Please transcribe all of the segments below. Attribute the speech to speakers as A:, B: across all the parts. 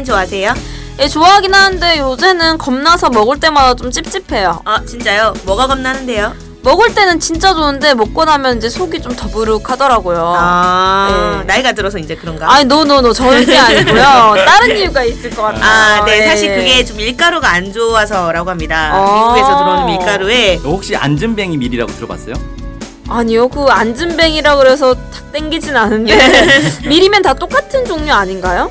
A: 라면 좋아하세요?
B: 예, 좋아하긴 하는데 요새는 겁나서 먹을 때마다 좀 찝찝해요.
A: 아 진짜요? 뭐가 겁나는데요?
B: 먹을 때는 진짜 좋은데 먹고 나면 이제 속이 좀 더부룩하더라고요.
A: 아
B: 네.
A: 나이가 들어서 이제 그런가?
B: 아니 노노노 절대 아니고요. 다른 이유가 있을 것 같아요.
A: 아, 네.
B: 예.
A: 사실 그게 좀 밀가루가 안 좋아서라고 합니다.
B: 어.
A: 미국에서 들어오는 밀가루에
C: 혹시 안전뱅이 밀이라고 들어봤어요?
B: 아니요, 그 안진뱅이라 그래서 탁 땡기진 않은데 밀이면 다 똑같은 종류 아닌가요?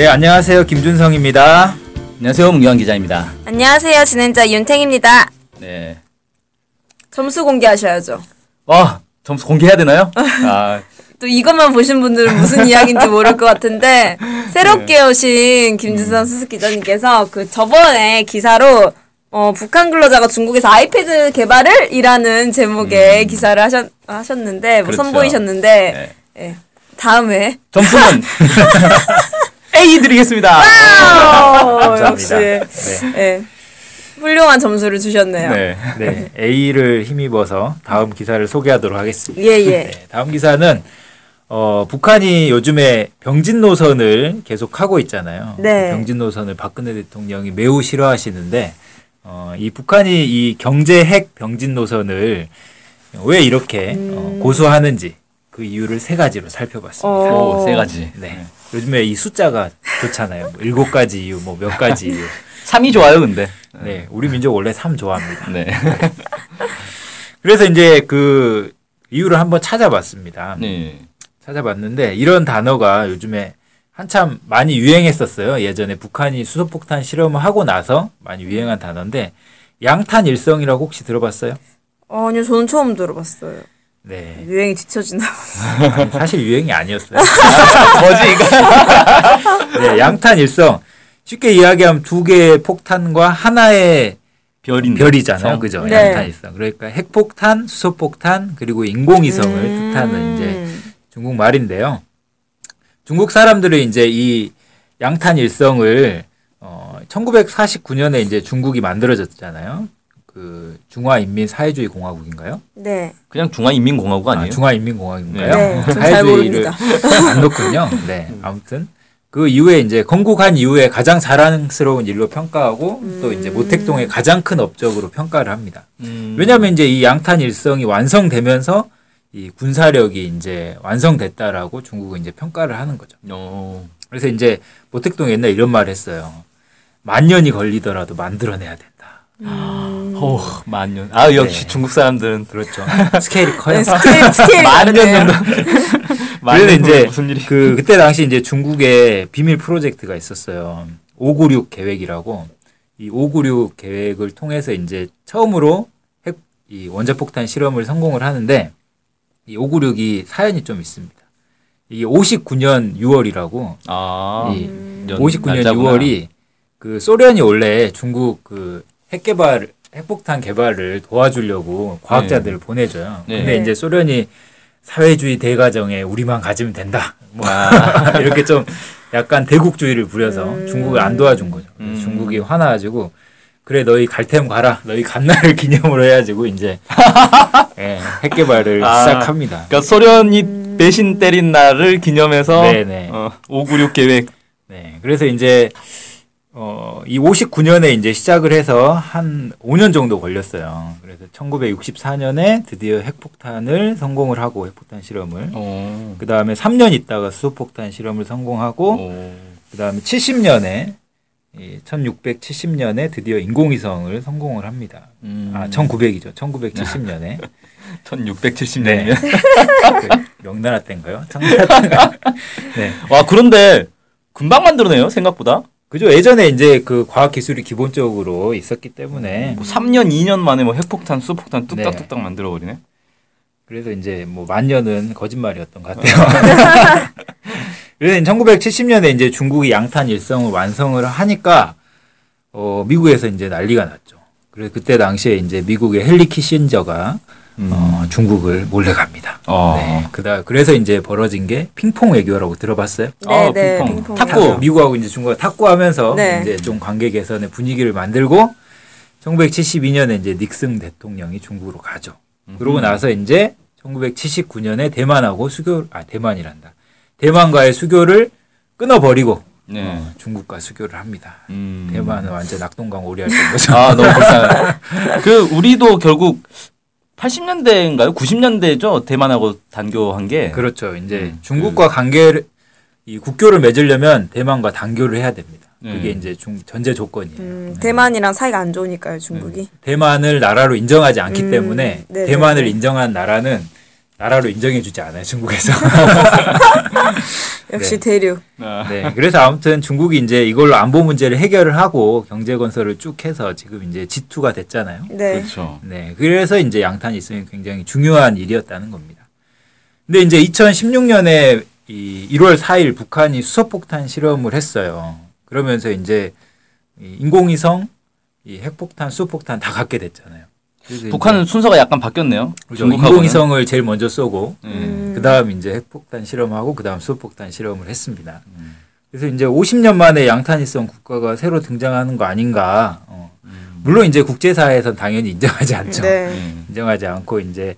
D: 네, 안녕하세요. 김준성입니다.
C: 안녕하세요. 문경환 기자입니다.
B: 안녕하세요. 진행자 윤탱입니다.
C: 네.
B: 점수 공개하셔야죠.
C: 와 점수 공개해야 되나요? 아,
B: 또 이것만 보신 분들은 무슨 이야기인지 모를 것 같은데 새롭게 오신 김준선 수석 기자님께서 그 저번에 기사로 어, 북한 근로자가 중국에서 아이패드 개발을 이라는 제목의 기사를 하셨, 하셨는데 뭐
C: 그렇죠.
B: 선보이셨는데 예. 다음에
C: 점수는 A 드리겠습니다.
B: 어,
D: 감사합니다.
B: 역시
D: 네.
B: 예. 훌륭한 점수를 주셨네요.
C: 네.
D: 네, A를 힘입어서 다음 기사를 소개하도록 하겠습니다.
B: 예, 예.
D: 네, 다음 기사는 어, 북한이 요즘에 병진 노선을 계속 하고 있잖아요.
B: 네.
D: 병진 노선을 박근혜 대통령이 매우 싫어하시는데 어, 이 북한이 이 경제 핵 병진 노선을 왜 이렇게 어, 고수하는지 그 이유를 세 가지로 살펴봤습니다.
B: 어.
C: 오, 세 가지.
D: 네. 요즘에 이 숫자가 좋잖아요. 뭐 일곱 가지 이유, 뭐 몇 가지 이유.
C: 3이 좋아요, 근데.
D: 네, 우리 민족 원래 삼 좋아합니다.
C: 네.
D: 그래서 이제 그 이유를 한번 찾아봤습니다.
C: 네.
D: 찾아봤는데 이런 단어가 요즘에 한참 많이 유행했었어요. 예전에 북한이 수소폭탄 실험을 하고 나서 많이 유행한 단어인데 양탄 일성이라고 혹시 들어봤어요?
B: 아니요, 저는 처음 들어봤어요.
D: 네.
B: 유행이 뒤처지나.
D: 사실 유행이 아니었어요.
C: 뭐지, 이거?
D: 네, 양탄 일성. 쉽게 이야기하면 두 개의 폭탄과 하나의
C: 별인데.
D: 별이잖아요.
C: 성.
D: 그죠?
B: 네.
D: 양탄 일성. 그러니까 핵폭탄, 수소폭탄, 그리고 인공위성을 뜻하는 이제
B: 음.
D: 중국 말인데요. 중국 사람들은 이제 이 양탄 일성을 어 1949년에 이제 중국이 만들어졌잖아요. 그 중화인민사회주의 공화국인가요?
B: 네.
C: 그냥 중화인민공화국
D: 아,
C: 아니에요?
D: 중화인민공화국인가요?
B: 네, 전잘
D: 사회주의를. 안 놓군요. 네, 아무튼 그 이후에 이제 건국한 이후에 가장 자랑스러운 일로 평가하고 또 이제 모택동의 가장 큰 업적으로 평가를 합니다.
C: 음.
D: 왜냐하면 이제 이 양탄 일성이 완성되면서 이 군사력이 이제 완성됐다라고 중국은 이제 평가를 하는 거죠.
C: 어.
D: 그래서 이제 모택동 옛날 이런 말을 했어요. 만 년이 걸리더라도 만들어내야 된다.
C: 오, 만년. 아, 역시
D: 네.
C: 중국 사람들은
D: 그렇죠. 스케일이 커요.
B: 네, 스케일 스케일
C: 만년. 정도.
D: 그래서
C: 만년
D: 이제
C: 무슨 일이?
D: 그 그때 당시 이제 중국에 비밀 프로젝트가 있었어요. 596 계획이라고 이 596 계획을 통해서 이제 처음으로 핵, 이 원자폭탄 실험을 성공을 하는데 이 596이 사연이 좀 있습니다. 이게 59년 6월이라고
C: 아.
D: 이
C: 연-
D: 59년
C: 날짜구나.
D: 6월이 그 소련이 원래 중국 그 핵 개발 핵폭탄 개발을 도와주려고 과학자들을 보내줘요.
C: 네.
D: 근데
B: 네.
D: 이제 소련이 사회주의 대가정에 우리만 가지면 된다. 뭐
C: 아.
D: 이렇게 좀 약간 대국주의를 부려서 중국을 안 도와준 거죠.
C: 음.
D: 중국이 화나가지고 그래 너희 갈 테면 가라. 너희 간 날을 기념으로 해가지고 이제 예, 핵개발을
C: 아.
D: 시작합니다.
C: 그러니까 소련이 배신 때린 날을 기념해서
D: 네네.
C: 어, 596 계획.
D: 네. 그래서 이제 어, 이 59년에 이제 시작을 해서 한 5년 정도 걸렸어요. 그래서 1964년에 드디어 핵폭탄을 성공을 하고 핵폭탄 실험을
C: 어.
D: 그 다음에 3년 있다가 수소폭탄 실험을 성공하고
C: 어.
D: 그 다음에 70년에 이 1670년에 드디어 인공위성을 성공을 합니다.
C: 음.
D: 아, 1900이죠. 1970년에
C: 1670년이면.
D: 네. 그 명나라 때인가요? 청나라 때인가요? 네.
C: 와, 그런데 금방 만들어내요, 생각보다.
D: 그죠. 예전에 이제 그 과학 기술이 기본적으로 있었기 때문에
C: 뭐 3년, 2년 만에 뭐 핵폭탄, 수폭탄
D: 네.
C: 뚝딱뚝딱 만들어 버리네.
D: 그래서 이제 뭐 만년은 거짓말이었던 것 같아요. 그래서 1970년에 이제 중국이 양탄 일성을 완성을 하니까 어 미국에서 이제 난리가 났죠. 그래서 그때 당시에 이제 미국의 헨리 키신저가 어 중국을 몰래 갑니다.
C: 어.
D: 네. 그다 그래서 이제 벌어진 게 핑퐁 외교라고 들어봤어요?
B: 네,
C: 아,
B: 네,
C: 핑퐁.
B: 핑퐁.
C: 탁구.
D: 미국하고 이제 중국과 탁구하면서
B: 네.
D: 이제 좀 관계 개선의 분위기를 만들고 1972년에 이제 닉슨 대통령이 중국으로 가죠. 그러고 나서 이제 1979년에 대만하고 수교 아 대만이란다. 대만과의 수교를 끊어버리고
C: 네.
D: 어, 중국과 수교를 합니다.
C: 음.
D: 대만은 완전 낙동강 오리할 정도죠.
C: 아, 너무 불쌍해. 그, 우리도 결국 80년대인가요? 90년대죠? 대만하고 단교한 게.
D: 그렇죠. 이제
C: 음,
D: 중국과 관계를 이 국교를 맺으려면 대만과 단교를 해야 됩니다. 그게
C: 음.
D: 이제 중 전제 조건이에요.
B: 음, 대만이랑 사이가 안 좋으니까요, 중국이.
D: 대만을 나라로 인정하지 않기
B: 음,
D: 때문에
B: 네네.
D: 대만을 인정한 나라는 나라로 인정해주지 않아요 중국에서.
B: 역시
D: 네.
B: 대륙.
C: 아.
D: 네, 그래서 아무튼 중국이 이제 이걸로 안보 문제를 해결을 하고 경제 건설을 쭉 해서 지금 이제 G2가 됐잖아요.
B: 네.
C: 그렇죠.
D: 네, 그래서 이제 양탄 있으면 굉장히 중요한 일이었다는 겁니다. 근데 이제 2016년에 이 1월 4일 북한이 수소폭탄 실험을 했어요. 그러면서 이제 이 인공위성, 이 핵폭탄, 수소폭탄 다 갖게 됐잖아요.
C: 북한은 순서가 약간 바뀌었네요.
D: 그죠. 인공위성을 제일 먼저 쏘고
C: 음.
D: 그다음 이제 핵폭탄 실험하고 그다음 수소폭탄 실험을 했습니다.
C: 음.
D: 그래서 이제 50년 만에 양탄일성 국가가 새로 등장하는 거 아닌가. 어. 물론 이제 국제사회에선 당연히 인정하지 않죠.
B: 네.
C: 음.
D: 인정하지 않고 이제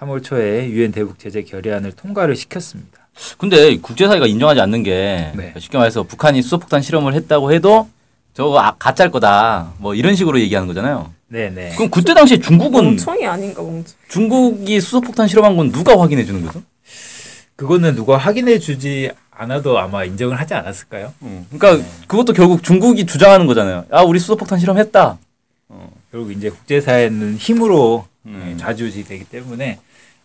D: 3월 초에 유엔 대북 제재 결의안을 통과를 시켰습니다.
C: 근데 국제사회가 인정하지 않는 게
D: 네.
C: 쉽게 말해서 북한이 수소폭탄 실험을 했다고 해도 저거 아, 가짜일 거다. 뭐 이런 식으로 얘기하는 거잖아요.
D: 네네.
C: 그럼 그때 당시에 중국은
B: 멍청이 아닌가 멍청.
C: 중국이 수소폭탄 실험한 건 누가 확인해 주는 거죠?
D: 그거는 누가 확인해 주지 않아도 아마 인정을 하지 않았을까요?
C: 그러니까 그것도 결국 중국이 주장하는 거잖아요. 아 우리 수소폭탄 실험했다.
D: 결국 이제 국제사회는 힘으로
C: 음.
D: 예, 좌지우지 되기 때문에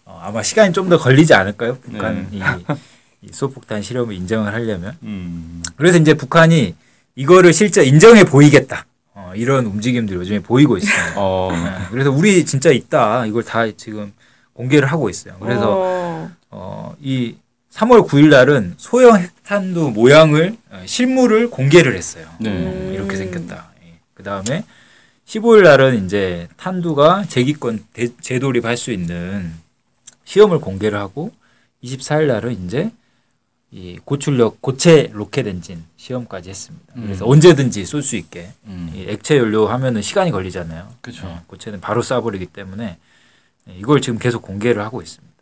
D: 어, 아마 시간이 좀 더 걸리지 않을까요? 북한 이, 이 수소폭탄 실험을 인정을 하려면.
C: 음.
D: 그래서 이제 북한이 이거를 실제 인정해 보이겠다. 어, 이런 움직임들이 요즘에 보이고 있어요.
C: 어.
D: 예, 그래서 우리 진짜 있다. 이걸 다 지금 공개를 하고 있어요. 그래서
B: 어.
D: 어, 이 3월 9일 날은 소형 핵탄두 모양을 어, 실물을 공개를 했어요.
C: 네.
D: 어, 이렇게 생겼다. 그 다음에 15일 날은 이제 탄두가 재기권 대- 재돌입할 수 있는 시험을 공개를 하고 24일 날은 이제 이 고출력 고체 로켓 엔진 시험까지 했습니다. 그래서
C: 음.
D: 언제든지 쏠 수 있게
C: 음.
D: 이 액체 연료 하면은 시간이 걸리잖아요.
C: 그쵸.
D: 네, 고체는 바로 쏴버리기 때문에 네, 이걸 지금 계속 공개를 하고 있습니다.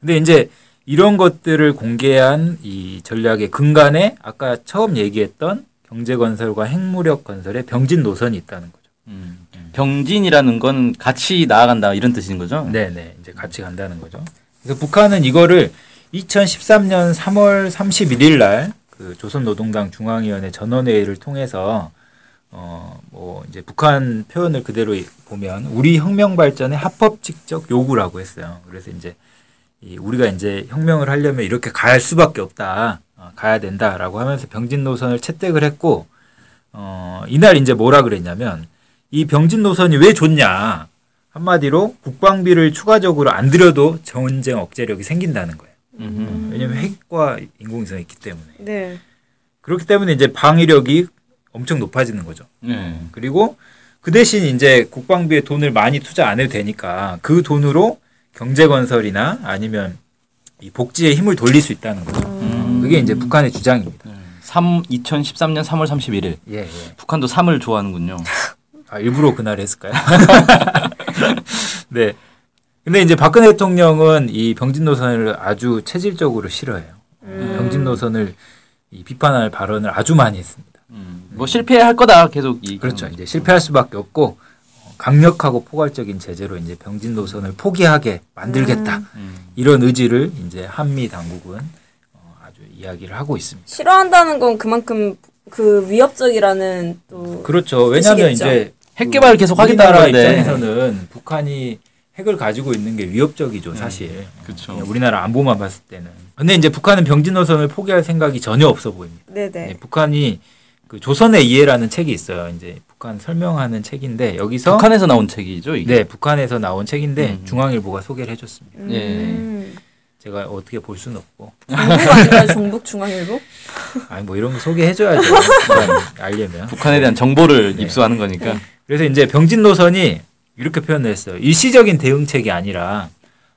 D: 근데 이제 이런 것들을 공개한 이 전략의 근간에 아까 처음 얘기했던 경제 건설과 핵무력 건설의 병진 노선이 있다는 거죠.
C: 음. 병진이라는 건 같이 나아간다 이런 뜻인 거죠?
D: 네 네 이제 같이 간다는 거죠. 그래서 북한은 이거를 2013년 3월 31일 날 그 조선노동당 중앙위원회 전원회의를 통해서 어 뭐 이제 북한 표현을 그대로 보면 우리 혁명 발전의 합법직적 요구라고 했어요. 그래서 이제 이 우리가 이제 혁명을 하려면 이렇게 갈 수밖에 없다. 어, 가야 된다라고 하면서 병진 노선을 채택을 했고 어 이날 이제 뭐라 그랬냐면 이 병진 노선이 왜 좋냐 한마디로 국방비를 추가적으로 안 들여도 전쟁 억제력이 생긴다는 거예요.
C: 음흠.
D: 왜냐면 핵과 인공위성이 있기 때문에
B: 네.
D: 그렇기 때문에 이제 방위력이 엄청 높아지는 거죠.
C: 네.
D: 그리고 그 대신 이제 국방비에 돈을 많이 투자 안 해도 되니까 그 돈으로 경제 건설이나 아니면 이 복지에 힘을 돌릴 수 있다는 거죠. 그게 이제 북한의 주장입니다.
C: 3 2013년 3월 31일
D: 예, 예.
C: 북한도 3을 좋아하는군요.
D: 아, 일부러 그날 했을까요? 네. 근데 이제 박근혜 대통령은 이 병진 노선을 아주 체질적으로 싫어해요. 병진 노선을 이 비판할 발언을 아주 많이 했습니다.
C: 음. 뭐 실패할 거다 계속 이
D: 그렇죠. 이제 실패할 수밖에 없고 어, 강력하고 포괄적인 제재로 이제 병진 노선을 포기하게 만들겠다.
C: 음.
D: 이런 의지를 이제 한미 당국은 어, 아주 이야기를 하고 있습니다.
B: 싫어한다는 건 그만큼 그 위협적이라는 또
D: 그렇죠. 왜냐하면
B: 뜻이겠죠.
D: 이제
C: 핵 개발 계속 하겠다는.
D: 입장에서는 북한이 핵을 가지고 있는 게 위협적이죠, 사실.
C: 그쵸.
D: 그냥 우리나라 안보만 봤을 때는. 근데 이제 북한은 병진 노선을 포기할 생각이 전혀 없어 보입니다.
B: 네네.
D: 네, 북한이 그 조선의 이해라는 책이 있어요. 이제 북한 설명하는 책인데 여기서
C: 북한에서 나온 책이죠 이게.
D: 네, 북한에서 나온 책인데
C: 음.
D: 중앙일보가 소개를 해 줬습니다.
C: 예.
B: 음.
D: 제가 어떻게 볼 수는 없고?
B: 종북 중앙일보?
D: 아니 뭐 이런 거 소개해 줘야죠. 북한 알려면.
C: 북한에 대한 정보를
D: 네.
C: 입수하는 거니까.
D: 그래서 이제 병진 노선이 이렇게 표현을 했어요. 일시적인 대응책이 아니라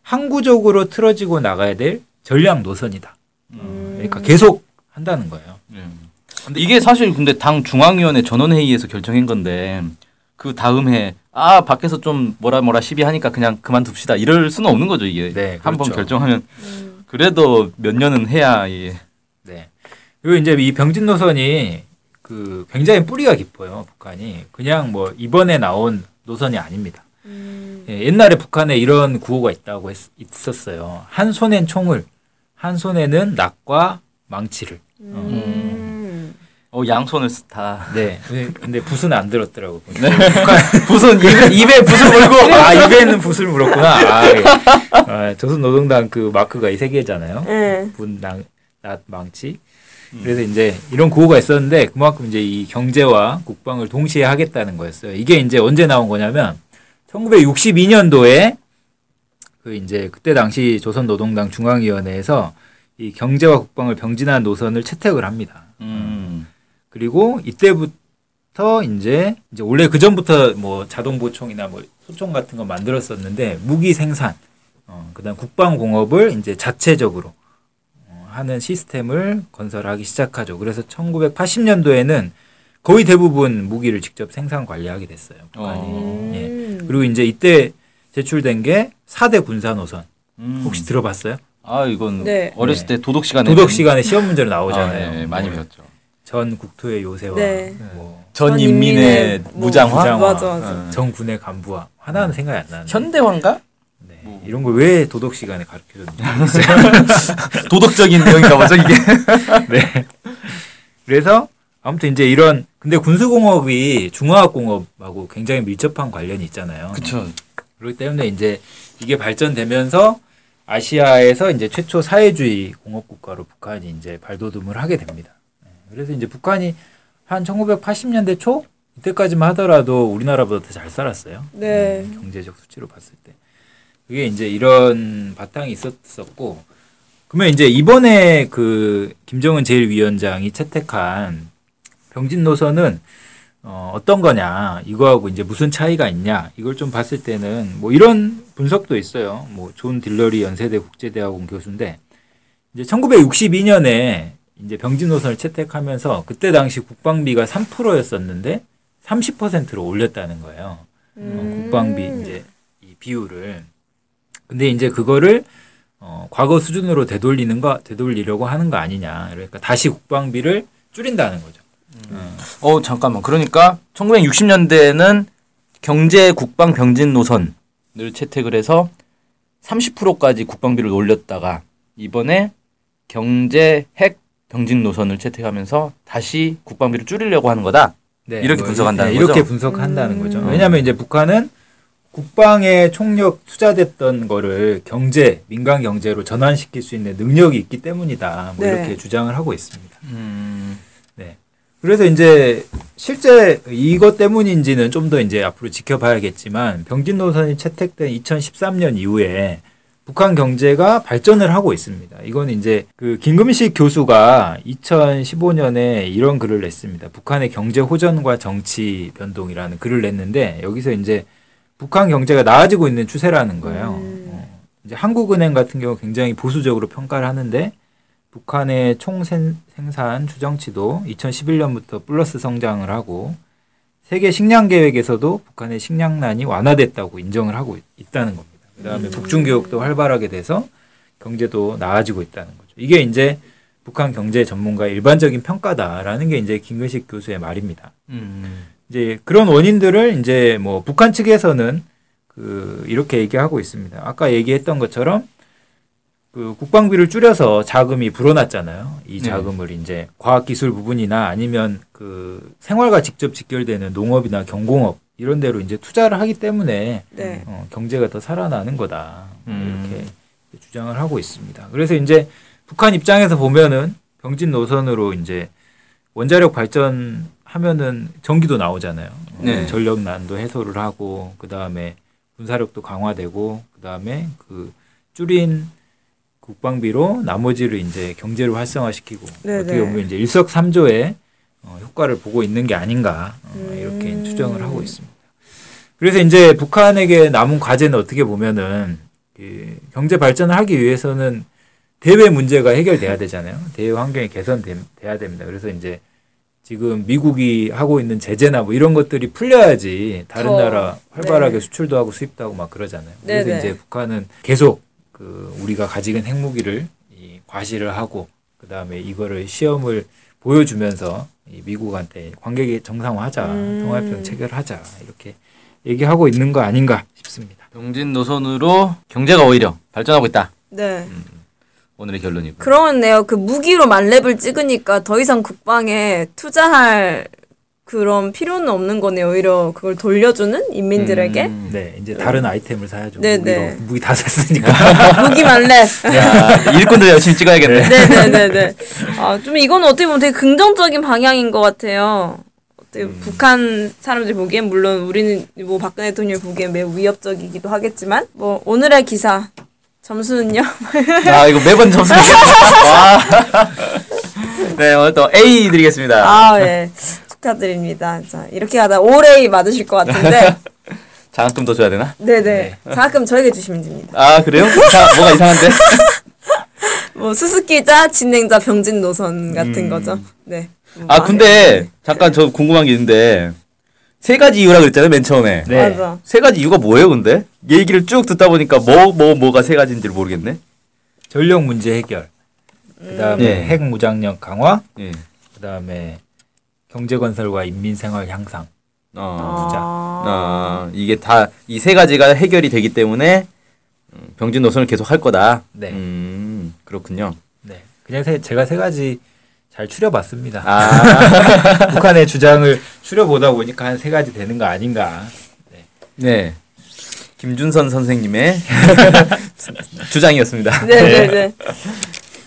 D: 항구적으로 틀어지고 나가야 될 전략 노선이다.
B: 음.
D: 그러니까 계속 한다는 거예요.
C: 음. 근데 이게 사실 근데 당 중앙위원회 전원회의에서 결정한 건데 그 다음 해 아 밖에서 좀 뭐라 뭐라 시비하니까 그냥 그만둡시다 이럴 수는 없는 거죠 이게
D: 네,
C: 한번
D: 그렇죠.
C: 결정하면
B: 음.
C: 그래도 몇 년은 해야 이
D: 네. 그리고 이제 이 병진 노선이 그 굉장히 뿌리가 깊어요. 북한이 그냥 뭐 이번에 나온 노선이 아닙니다.
B: 음.
D: 예, 옛날에 북한에 이런 구호가 있다고 했, 있었어요. 한 손엔 총을, 한 손에는 낙과 망치를. 어.
B: 음.
C: 어, 양손을 쓰- 다
D: 네. 근데- 근데 붓은 안 들었더라고.
C: 네. 붓은 입에, 입에 붓을 물고
D: 아 입에는 붓을 물었구나. 아, 예. 아, 조선노동당 그 마크가 이 세 개잖아요.
B: 네.
D: 분, 낭, 낫, 망치. 그래서 이제 이런 구호가 있었는데 그만큼 이제 이 경제와 국방을 동시에 하겠다는 거였어요. 이게 이제 언제 나온 거냐면 1962년도에 그 이제 그때 당시 조선노동당 중앙위원회에서 이 경제와 국방을 병진한 노선을 채택을 합니다.
C: 음.
D: 그리고 이때부터 이제 이제 원래 그 전부터 뭐 자동 보총이나 뭐 소총 같은 거 만들었었는데 무기 생산, 어, 그다음 국방 공업을 이제 자체적으로 어, 하는 시스템을 건설하기 시작하죠. 그래서 1980년도에는 거의 대부분 무기를 직접 생산 관리하게 됐어요. 북한이.
C: 어.
D: 예.
B: 음.
D: 그리고 이제 이때 제출된 게 4대 군사 노선.
C: 음.
D: 혹시 들어봤어요?
C: 아 이건
B: 네.
C: 어렸을
D: 네.
C: 때 도덕 시간에
D: 도덕 시간에 시험 문제로 나오잖아요.
C: 아, 네, 많이
D: 뭐
C: 배웠죠.
D: 전 국토의 요새와
B: 네.
D: 뭐
C: 전
B: 인민의 뭐-
C: 무장화,
D: 무장화.
B: 맞아 맞아.
C: 어.
D: 전 군의 간부와 하나는 생각이 안 나는데
C: 현대화인가?
D: 이런 걸 왜 도덕 시간에 가르쳐줬는지 모르겠어요.
C: 도덕적인 내용인가 보죠 이게.
D: 네. 그래서 아무튼 이제 이런 근데 군수공업이 중화학공업하고 굉장히 밀접한 관련이 있잖아요.
C: 그쵸.
D: 그렇기 때문에 이제 이게 발전되면서 아시아에서 이제 최초 사회주의 공업 국가로 북한이 이제 발돋움을 하게 됩니다. 네. 그래서 이제 북한이 한 1980년대 초 이때까지만 하더라도 우리나라보다 더 잘 살았어요.
B: 네.
D: 음, 경제적 수치로 봤을 때. 그게 이제 이런 바탕이 있었었고 그러면 이제 이번에 그 김정은 제1위원장이 채택한 병진 노선은 어, 어떤 거냐 이거하고 이제 무슨 차이가 있냐 이걸 좀 봤을 때는 뭐 이런 분석도 있어요. 뭐 존 델러리 연세대 국제대학원 교수인데 이제 1962년에 이제 병진 노선을 채택하면서 그때 당시 국방비가 3%였었는데 30%로 올렸다는 거예요. 어,
B: 음.
D: 국방비 이제 이 비율을 근데 이제 그거를 어, 과거 수준으로 되돌리는 거 되돌리려고 하는 거 아니냐. 그러니까 다시 국방비를 줄인다는 거죠.
C: 어 잠깐만. 그러니까 1960년대에는 경제 국방 병진 노선을 채택을 해서 30%까지 국방비를 올렸다가 이번에 경제 핵 병진 노선을 채택하면서 다시 국방비를 줄이려고 하는 거다.
D: 네,
C: 이렇게 분석한다는
D: 이렇게
C: 거죠?
D: 분석한다는 거죠. 왜냐하면 이제 북한은 국방에 총력 투자됐던 거를 경제, 민간 경제로 전환시킬 수 있는 능력이 있기 때문이다. 뭐
B: 네.
D: 이렇게 주장을 하고 있습니다.
C: 음.
D: 네. 그래서 이제 실제 이것 때문인지는 좀 더 이제 앞으로 지켜봐야겠지만 병진 노선이 채택된 2013년 이후에 북한 경제가 발전을 하고 있습니다. 이건 이제 그 김금식 교수가 2015년에 이런 글을 냈습니다. 북한의 경제 호전과 정치 변동이라는 글을 냈는데 여기서 이제 북한 경제가 나아지고 있는 추세라는 거예요. 어, 이제 한국은행 같은 경우 굉장히 보수적으로 평가를 하는데 북한의 총 생- 생산 추정치도 2011년부터 플러스 성장을 하고 세계 식량 계획에서도 북한의 식량난이 완화됐다고 인정을 하고 있- 있다는 겁니다. 그다음에 북중 교역도 활발하게 돼서 경제도 나아지고 있다는 거죠. 이게 이제 북한 경제 전문가의 일반적인 평가다라는 게 이제 김근식 교수의 말입니다.
C: 음.
D: 이제 그런 원인들을 이제 뭐 북한 측에서는 그 이렇게 얘기하고 있습니다. 아까 얘기했던 것처럼 그 국방비를 줄여서 자금이 불어났잖아요. 이
C: 네.
D: 자금을 이제 과학기술 부분이나 아니면 그 생활과 직접 직결되는 농업이나 경공업 이런 데로 이제 투자를 하기 때문에
B: 네.
D: 어, 경제가 더 살아나는 거다.
C: 음.
D: 이렇게 주장을 하고 있습니다. 그래서 이제 북한 입장에서 보면은 병진 노선으로 이제 원자력 발전 하면은 전기도 나오잖아요. 어,
C: 네.
D: 전력난도 해소를 하고 그 다음에 군사력도 강화되고 그 다음에 그 줄인 국방비로 나머지를 이제 경제를 활성화시키고
B: 네네.
D: 어떻게 보면 이제 일석삼조의 어, 효과를 보고 있는 게 아닌가 어, 이렇게
B: 음.
D: 추정을 하고 있습니다. 그래서 이제 북한에게 남은 과제는 어떻게 보면은 그 경제 발전을 하기 위해서는 대외 문제가 해결돼야 되잖아요. 대외 환경이 개선돼야 됩니다. 그래서 이제 지금 미국이 하고 있는 제재나 뭐 이런 것들이 풀려야지 다른
B: 더,
D: 나라 활발하게
B: 네.
D: 수출도 하고 수입도 하고 막 그러잖아요. 그래서
B: 네네.
D: 이제 북한은 계속 그 우리가 가지고 있는 핵무기를 이 과시를 하고 그 다음에 이거를 시험을 보여주면서 이 미국한테 관계 정상화하자,
B: 음.
D: 통화협정 체결하자 이렇게 얘기하고 있는 거 아닌가 싶습니다.
C: 병진 노선으로 경제가 오히려 발전하고 있다.
B: 네.
C: 오늘의 결론이고.
B: 그러네요. 그 무기로 만렙을 찍으니까 더 이상 국방에 투자할 그런 필요는 없는 거네요. 오히려 그걸 돌려주는 인민들에게
C: 음.
D: 네, 이제 다른 아이템을 사야죠.
B: 네네.
D: 무기로, 무기 다 샀으니까.
B: 무기 만렙.
C: 야, 일꾼들 열심히 찍어야겠네.
B: 네네네네. 아, 좀 이거는 어떻게 보면 되게 긍정적인 방향인 것 같아요. 어떻게 북한 사람들 보기엔 물론 우리는 뭐 박근혜 대통령 보기엔 매우 위협적이기도 하겠지만 뭐 오늘의 기사 점수는요?
C: 아 이거 매번 점수. 와. 네 오늘 또 A 드리겠습니다.
B: 아, 예. 축하드립니다. 자, 이렇게 하다 올해 맞으실 것 같은데.
C: 장학금 더 줘야 되나?
B: 네네. 장학금 저에게 주시면 됩니다.
C: 아 그래요? 이상, 뭐가 이상한데?
B: 뭐 수수기자, 진행자, 병진 노선 같은 거죠. 네.
C: 아 근데 잠깐 저 궁금한 게 있는데 세 가지 이유라 그랬잖아요 맨 처음에.
D: 네.
B: 맞아.
C: 세 가지 이유가 뭐예요 근데? 얘기를 쭉 듣다 보니까 뭐 뭐 뭐, 가세 가지인지를 모르겠네.
D: 전력 문제 해결. 그다음에
C: 예.
D: 핵 무장력 강화.
C: 예.
D: 그다음에 경제 건설과 인민 생활 향상.
C: 어.
D: 자.
C: 아, 이게 다 이 세 가지가 해결이 되기 때문에 음, 병진 노선을 계속 할 거다.
D: 네.
C: 음, 그렇군요.
D: 네. 그냥 세, 제가 세 가지 잘 추려봤습니다.
C: 아,
D: 북한의 주장을 추려보다 보니까 한 세 가지 되는 거 아닌가.
C: 네. 김준선 선생님의 주장이었습니다.
B: 네네네.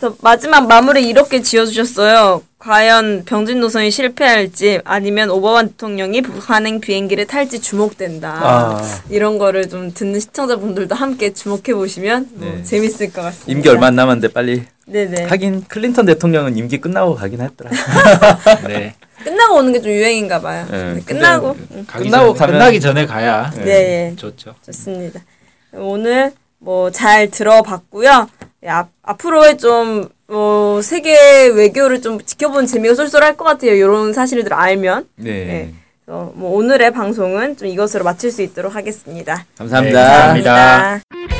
B: 그래서 마지막 마무리 이렇게 지어주셨어요. 과연 병진 노선이 실패할지 아니면 오바마 대통령이 북한행 비행기를 탈지 주목된다.
C: 아.
B: 이런 거를 좀 듣는 시청자분들도 함께 주목해 보시면 뭐
C: 네.
B: 재밌을 것 같습니다.
C: 임기 얼마 안 남았는데 빨리.
B: 네네.
C: 하긴 클린턴 대통령은 임기 끝나고 가긴 했더라.
D: 네.
B: 끝나고 오는 게 좀 유행인가 봐요.
C: 네,
B: 네, 끝나고. 응,
D: 가기
C: 끝나고
D: 전에,
C: 가면-
D: 끝나기 전에 가야
B: 네, 예.
D: 좋죠.
B: 좋습니다. 오늘 뭐 잘 들어봤고요. 예, 앞, 앞으로의 좀, 뭐, 세계 외교를 좀 지켜보는 재미가 쏠쏠할 것 같아요. 이런 사실들 알면.
C: 네.
B: 네. 그래서 뭐 오늘의 방송은 좀 이것으로 마칠 수 있도록 하겠습니다.
C: 감사합니다.
D: 네, 감사합니다.
B: 감사합니다.